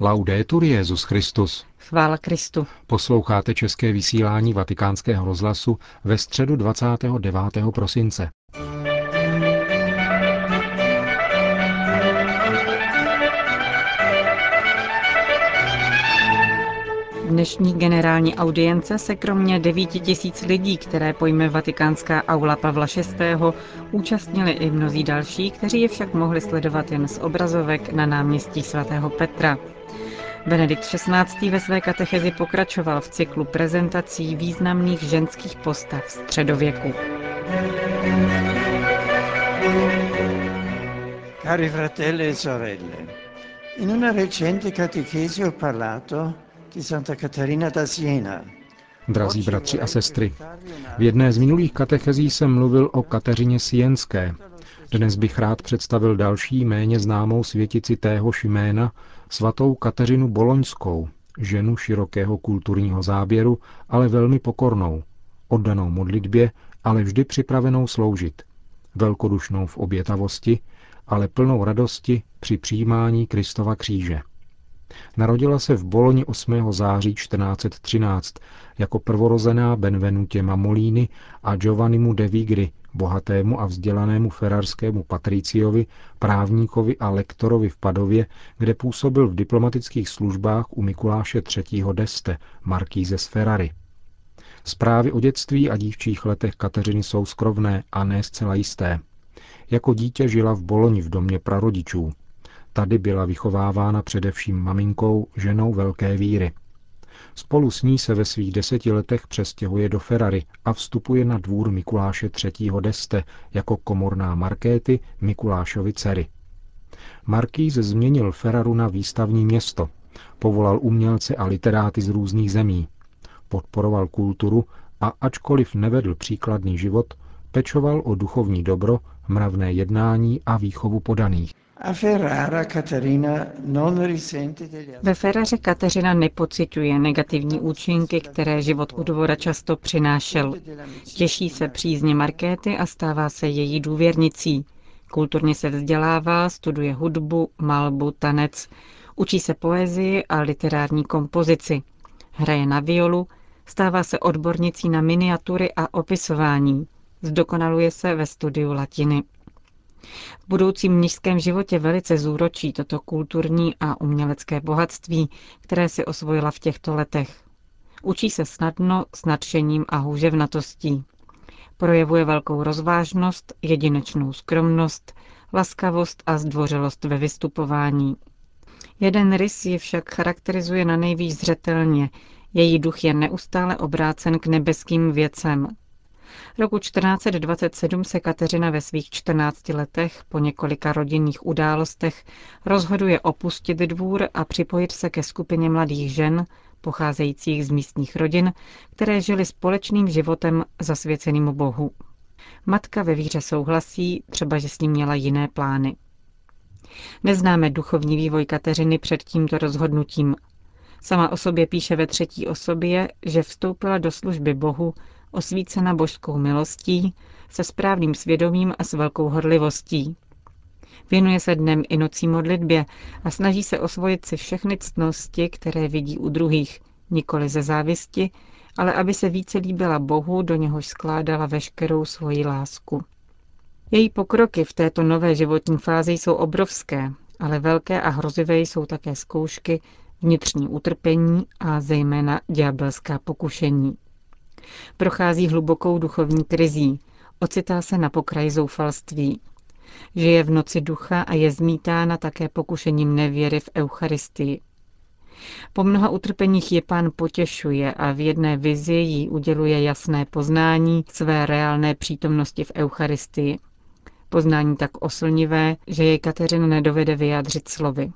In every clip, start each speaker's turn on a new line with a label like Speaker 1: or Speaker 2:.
Speaker 1: Laudetur Jezus Christus.
Speaker 2: Chvála Kristu.
Speaker 1: Posloucháte české vysílání Vatikánského rozhlasu ve středu 29. prosince.
Speaker 2: Dnešní generální audience se kromě 9 tisíc lidí, které pojme Vatikánská aula Pavla VI., účastnili i mnozí další, kteří je však mohli sledovat jen z obrazovek na náměstí svatého Petra. Benedikt XVI. ve své katechezi pokračoval v cyklu prezentací významných ženských postav středověku.
Speaker 3: Cari fratelli e sorelle, in una recente catechesi ho parlato
Speaker 1: Drazí bratři a sestry, v jedné z minulých katechezí jsem mluvil o Kateřině Sienské. Dnes bych rád představil další méně známou světici téhož jména, svatou Kateřinu Boloňskou, ženu širokého kulturního záběru, ale velmi pokornou, oddanou modlitbě, ale vždy připravenou sloužit, velkodušnou v obětavosti, ale plnou radosti při přijímání Kristova kříže. Narodila se v Boloni 8. září 1413 jako prvorozená Benvenutě Mamolíny a Giovannimu de Vigri, bohatému a vzdělanému ferarskému patriciovi, právníkovi a lektorovi v Padově, kde působil v diplomatických službách u Mikuláše III. d'Este, markíze z Ferrari. Zprávy o dětství a dívčích letech Kateřiny jsou skrovné a ne zcela jisté. Jako dítě žila v Boloni v domě prarodičů. Tady byla vychovávána především maminkou, ženou velké víry. Spolu s ní se ve svých deseti letech přestěhuje do Ferrari a vstupuje na dvůr Mikuláše III. d'Este jako komorná Markéty Mikulášovi dcery. Markýz změnil Ferraru na výstavní město, povolal umělce a literáty z různých zemí, podporoval kulturu a ačkoliv nevedl příkladný život, pečoval o duchovní dobro, mravné jednání a výchovu podaných.
Speaker 2: Ve Ferraře Kateřina nepociťuje negativní účinky, které život u dvora často přinášel. Těší se přízně Markéty a stává se její důvěrnicí. Kulturně se vzdělává, studuje hudbu, malbu, tanec, učí se poezii a literární kompozici. Hraje na violu, stává se odbornicí na miniatury a opisování. Zdokonaluje se ve studiu latiny. V budoucím mnižském životě velice zúročí toto kulturní a umělecké bohatství, které si osvojila v těchto letech. Učí se snadno, s nadšením a hůževnatostí. Projevuje velkou rozvážnost, jedinečnou skromnost, laskavost a zdvořilost ve vystupování. Jeden rys ji však charakterizuje na nejvíc zřetelně. Její duch je neustále obrácen k nebeským věcem, Roku 1427 se Kateřina ve svých 14 letech po několika rodinných událostech rozhoduje opustit dvůr a připojit se ke skupině mladých žen, pocházejících z místních rodin, které žily společným životem zasvěceným Bohu. Matka ve víře souhlasí, třeba že s ním měla jiné plány. Neznáme duchovní vývoj Kateřiny před tímto rozhodnutím. Sama o sobě píše ve třetí osobě, že vstoupila do služby Bohu osvícena božskou milostí, se správným svědomím a s velkou horlivostí. Věnuje se dnem i nocí modlitbě a snaží se osvojit si všechny ctnosti, které vidí u druhých, nikoli ze závisti, ale aby se více líbila Bohu, do něhož skládala veškerou svoji lásku. Její pokroky v této nové životní fázi jsou obrovské, ale velké a hrozivé jsou také zkoušky, vnitřní utrpení a zejména ďábelská pokušení. Prochází hlubokou duchovní krizí, ocitá se na pokraji zoufalství. Žije v noci ducha a je zmítána také pokušením nevěry v Eucharistii. Po mnoha utrpeních je pán potěšuje a v jedné vizi jí uděluje jasné poznání své reálné přítomnosti v Eucharistii. Poznání tak oslnivé, že jej Kateřina nedovede vyjádřit slovy.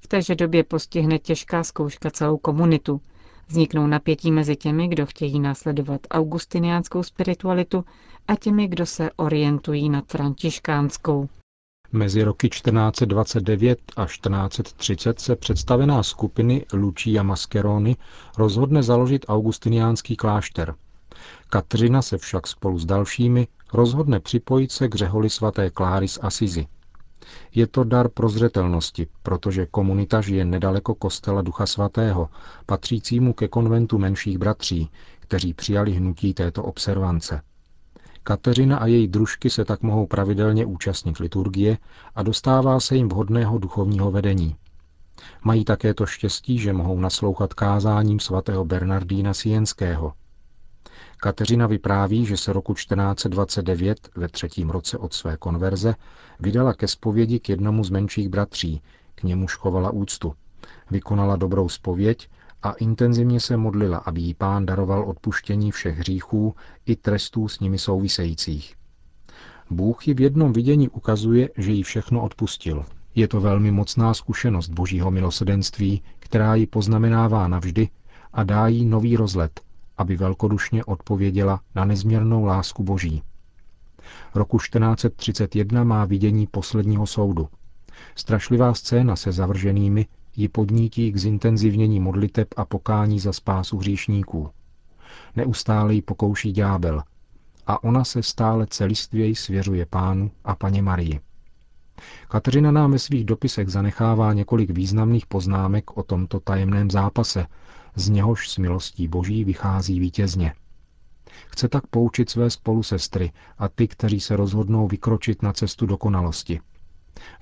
Speaker 2: V téže době postihne těžká zkouška celou komunitu – Vzniknou napětí mezi těmi, kdo chtějí následovat augustiniánskou spiritualitu a těmi, kdo se orientují nad františkánskou.
Speaker 1: Mezi roky 1429 a 1430 se představená skupiny Lucia Mascheroni rozhodne založit augustiniánský klášter. Kateřina se však spolu s dalšími rozhodne připojit se k řeholi svaté Kláry z Asizi. Je to dar prozřetelnosti, protože komunita žije nedaleko kostela Ducha Svatého, patřícímu ke konventu menších bratří, kteří přijali hnutí této observance. Kateřina a její družky se tak mohou pravidelně účastnit liturgie a dostává se jim vhodného duchovního vedení. Mají také to štěstí, že mohou naslouchat kázáním svatého Bernardína Sienského. Kateřina vypráví, že se roku 1429, ve třetím roce od své konverze, vydala ke zpovědi k jednomu z menších bratří, k němuž chovala úctu. Vykonala dobrou spověď a intenzivně se modlila, aby jí pán daroval odpuštění všech hříchů i trestů s nimi souvisejících. Bůh ji v jednom vidění ukazuje, že jí všechno odpustil. Je to velmi mocná zkušenost božího milosedenství, která ji poznamenává navždy a dá jí nový rozlet, aby velkodušně odpověděla na nezměrnou lásku boží. Roku 1431 má vidění posledního soudu. Strašlivá scéna se zavrženými ji podnítí k zintenzivnění modliteb a pokání za spásu hříšníků. Neustále ji pokouší ďábel a ona se stále celistvěji svěřuje pánu a paně Marii. Kateřina nám ve svých dopisech zanechává několik významných poznámek o tomto tajemném zápase, z něhož s milostí boží vychází vítězně. Chce tak poučit své spolusestry a ty, kteří se rozhodnou vykročit na cestu dokonalosti.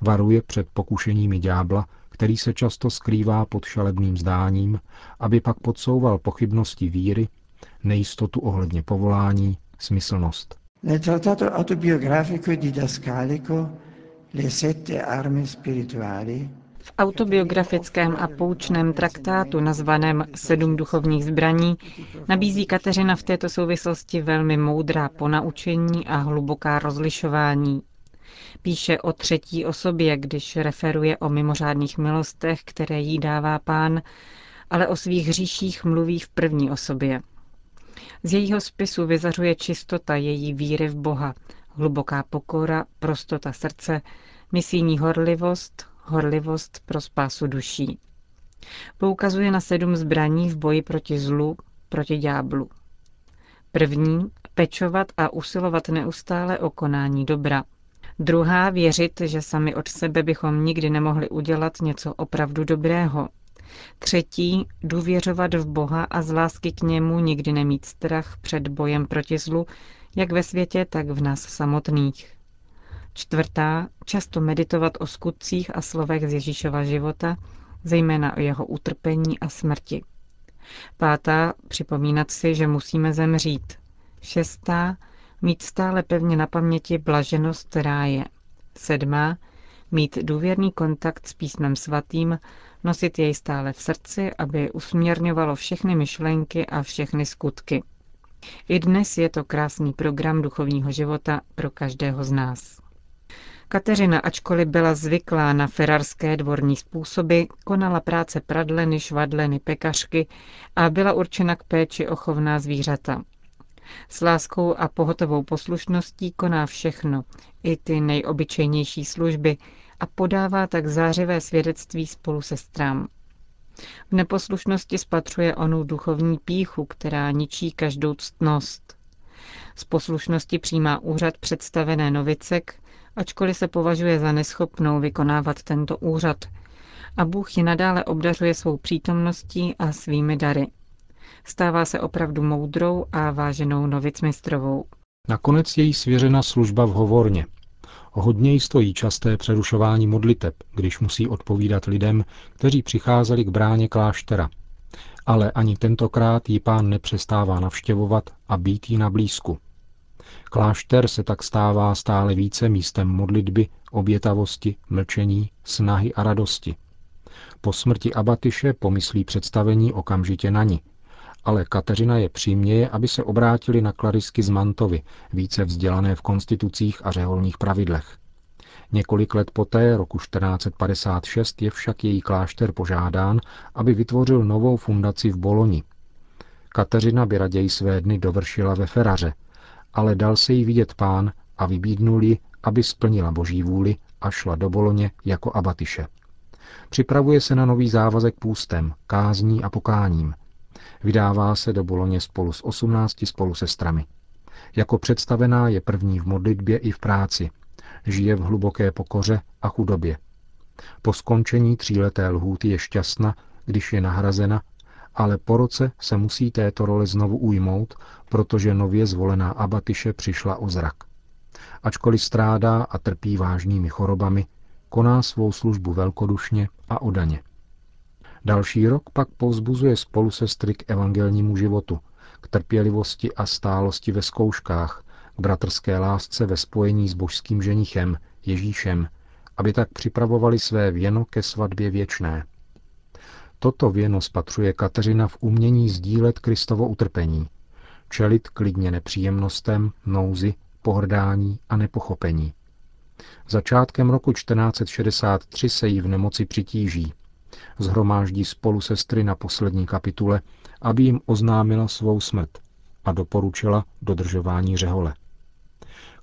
Speaker 1: Varuje před pokušeními ďábla, který se často skrývá pod šalebným zdáním, aby pak podsouval pochybnosti víry, nejistotu ohledně povolání, smyslnost.
Speaker 3: Nel trattato autobiografico didascalico Le sette armi spirituali
Speaker 2: v autobiografickém a poučném traktátu nazvaném Sedm duchovních zbraní nabízí Kateřina v této souvislosti velmi moudrá ponaučení a hluboká rozlišování. Píše o třetí osobě, když referuje o mimořádných milostech, které jí dává pán, ale o svých hříších mluví v první osobě. Z jejího spisu vyzařuje čistota její víry v Boha, hluboká pokora, prostota srdce, misijní horlivost, horlivost pro spásu duší. Poukazuje na sedm zbraní v boji proti zlu, proti ďáblu. První, pečovat a usilovat neustále o konání dobra. Druhá, věřit, že sami od sebe bychom nikdy nemohli udělat něco opravdu dobrého. Třetí, důvěřovat v Boha a z lásky k němu nikdy nemít strach před bojem proti zlu, jak ve světě, tak v nás samotných. Čtvrtá, často meditovat o skutcích a slovech z Ježíšova života, zejména o jeho utrpení a smrti. Pátá, připomínat si, že musíme zemřít. Šestá, mít stále pevně na paměti blaženost ráje. Sedmá, mít důvěrný kontakt s písmem svatým, nosit jej stále v srdci, aby usměrňovalo všechny myšlenky a všechny skutky. I dnes je to krásný program duchovního života pro každého z nás. Kateřina, ačkoliv byla zvyklá na ferarské dvorní způsoby, konala práce pradleny, švadleny, pekařky a byla určena k péči o chovná zvířata. S láskou a pohotovou poslušností koná všechno, i ty nejobyčejnější služby a podává tak zářivé svědectví spolu sestrám. V neposlušnosti spatřuje onu duchovní píchu, která ničí každou ctnost. Z poslušnosti přijímá úřad představené novicek, ačkoliv se považuje za neschopnou vykonávat tento úřad. A Bůh ji nadále obdařuje svou přítomností a svými dary. Stává se opravdu moudrou a váženou novicmistrovou.
Speaker 1: Nakonec její svěřena služba v hovorně. Hodně jí stojí časté přerušování modliteb, když musí odpovídat lidem, kteří přicházeli k bráně kláštera. Ale ani tentokrát ji pán nepřestává navštěvovat a být jí na blízku. Klášter se tak stává stále více místem modlitby, obětavosti, mlčení, snahy a radosti. Po smrti Abatyše pomyslí představení okamžitě na ní, ale Kateřina je přiměje, aby se obrátili na klarisky z Mantovy, více vzdělané v konstitucích a řeholních pravidlech. Několik let poté, roku 1456, je však její klášter požádán, aby vytvořil novou fundaci v Boloni. Kateřina by raději své dny dovršila ve Feraře, ale dal se jí vidět pán a vybídnul ji, aby splnila boží vůli a šla do Boloně jako abatyše. Připravuje se na nový závazek půstem, kázní a pokáním. Vydává se do Boloně spolu s 18 spolusestrami. Jako představená je první v modlitbě i v práci, Žije v hluboké pokoře a chudobě. Po skončení tříleté lhůty je šťastna, když je nahrazena, ale po roce se musí této role znovu ujmout, protože nově zvolená abatyše přišla o zrak. Ačkoliv strádá a trpí vážnými chorobami, koná svou službu velkodušně a odaně. Další rok pak povzbuzuje spolusestry k evangelnímu životu, k trpělivosti a stálosti ve zkouškách, k bratrské lásce ve spojení s božským ženichem, Ježíšem, aby tak připravovali své věno ke svatbě věčné. Toto věno spatřuje Kateřina v umění sdílet Kristovo utrpení, čelit klidně nepříjemnostem, nouzi, pohrdání a nepochopení. Začátkem roku 1463 se jí v nemoci přitíží. Zhromáždí spolu sestry na poslední kapitule, aby jim oznámila svou smrt a doporučila dodržování řehole.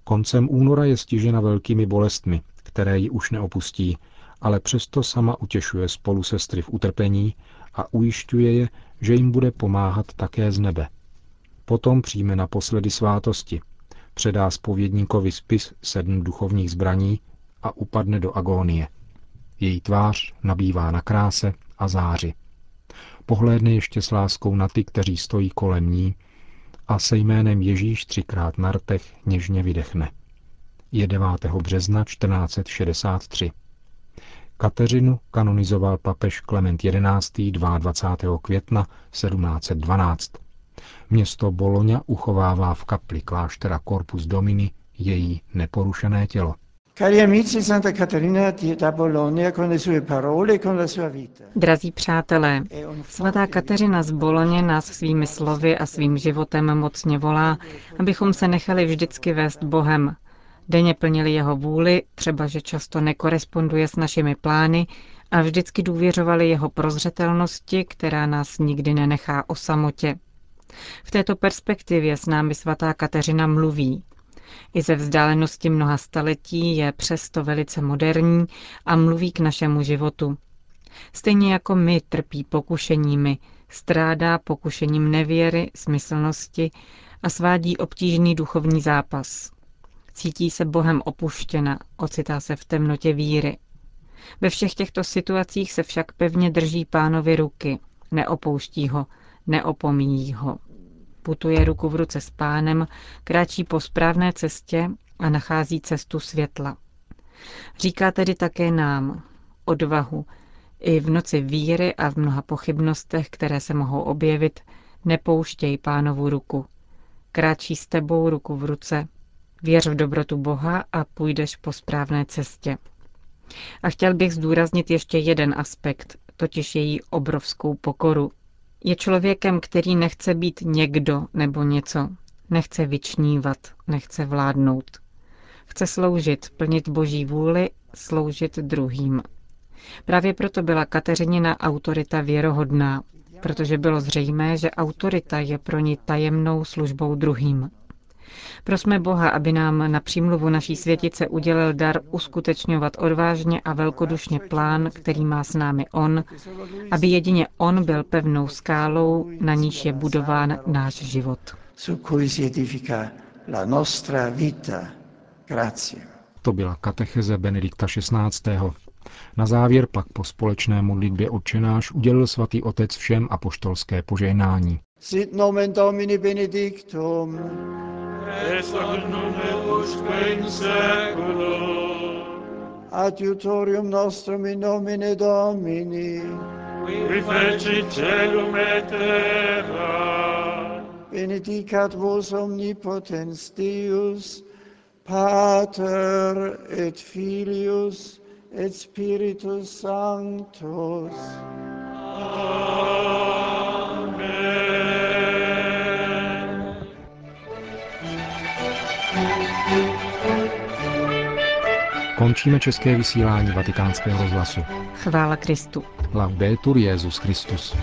Speaker 1: Koncem února je stižena velkými bolestmi, které ji už neopustí, ale přesto sama utěšuje spolu sestry v utrpení a ujišťuje je, že jim bude pomáhat také z nebe. Potom přijme naposledy svátosti, předá spovědníkovi spis sedm duchovních zbraní a upadne do agónie. Její tvář nabývá na kráse a záři. Pohlédne ještě s láskou na ty, kteří stojí kolem ní a se jménem Ježíš třikrát na rtech něžně vydechne. Je 9. března 1463. Kateřinu kanonizoval papež Klement XI. 22. května 1712. Město Boloňa uchovává v kapli kláštera Corpus Domini její neporušené tělo.
Speaker 2: Drazí přátelé, svatá Kateřina z Boloně nás svými slovy a svým životem mocně volá, abychom se nechali vždycky vést Bohem, denně plnili jeho vůli, třeba že často nekoresponduje s našimi plány, a vždycky důvěřovali jeho prozřetelnosti, která nás nikdy nenechá o samotě. V této perspektivě s námi svatá Kateřina mluví. I ze vzdálenosti mnoha staletí je přesto velice moderní a mluví k našemu životu. Stejně jako my trpí pokušeními, strádá pokušením nevěry, smyslnosti a svádí obtížný duchovní zápas. Cítí se Bohem opuštěna, ocitá se v temnotě víry. Ve všech těchto situacích se však pevně drží pánovi ruky, neopouští ho, neopomíjí ho. Putuje ruku v ruce s pánem, kráčí po správné cestě a nachází cestu světla. Říká tedy také nám odvahu. I v noci víry a v mnoha pochybnostech, které se mohou objevit, nepouštěj pánovu ruku. Kráčí s tebou ruku v ruce. Věř v dobrotu Boha a půjdeš po správné cestě. A chtěl bych zdůraznit ještě jeden aspekt, totiž její obrovskou pokoru, je člověkem, který nechce být někdo nebo něco. Nechce vyčnívat, nechce vládnout. Chce sloužit, plnit boží vůli, sloužit druhým. Právě proto byla Kateřinina autorita věrohodná, protože bylo zřejmé, že autorita je pro ní tajemnou službou druhým. Prosme Boha, aby nám na přímluvu naší světice udělil dar uskutečňovat odvážně a velkodušně plán, který má s námi On, aby jedině On byl pevnou skálou, na níž je budován náš život.
Speaker 1: To byla katecheze Benedikta XVI. Na závěr pak po společné modlitbě odčenáš udělil svatý otec všem apoštolské požehnání. Sit nomen Domini benedictum
Speaker 4: et hoc usque in seculum.
Speaker 3: Adiutorium nostrum in nomine Domini,
Speaker 4: qui feci celum et terra.
Speaker 3: benedicat vos omnipotens Deus, Pater et Filius et Spiritus Sanctus.
Speaker 1: Končíme české vysílání vatikánského rozhlasu.
Speaker 2: Chvála Kristu.
Speaker 1: Laudetur Jezus Christus.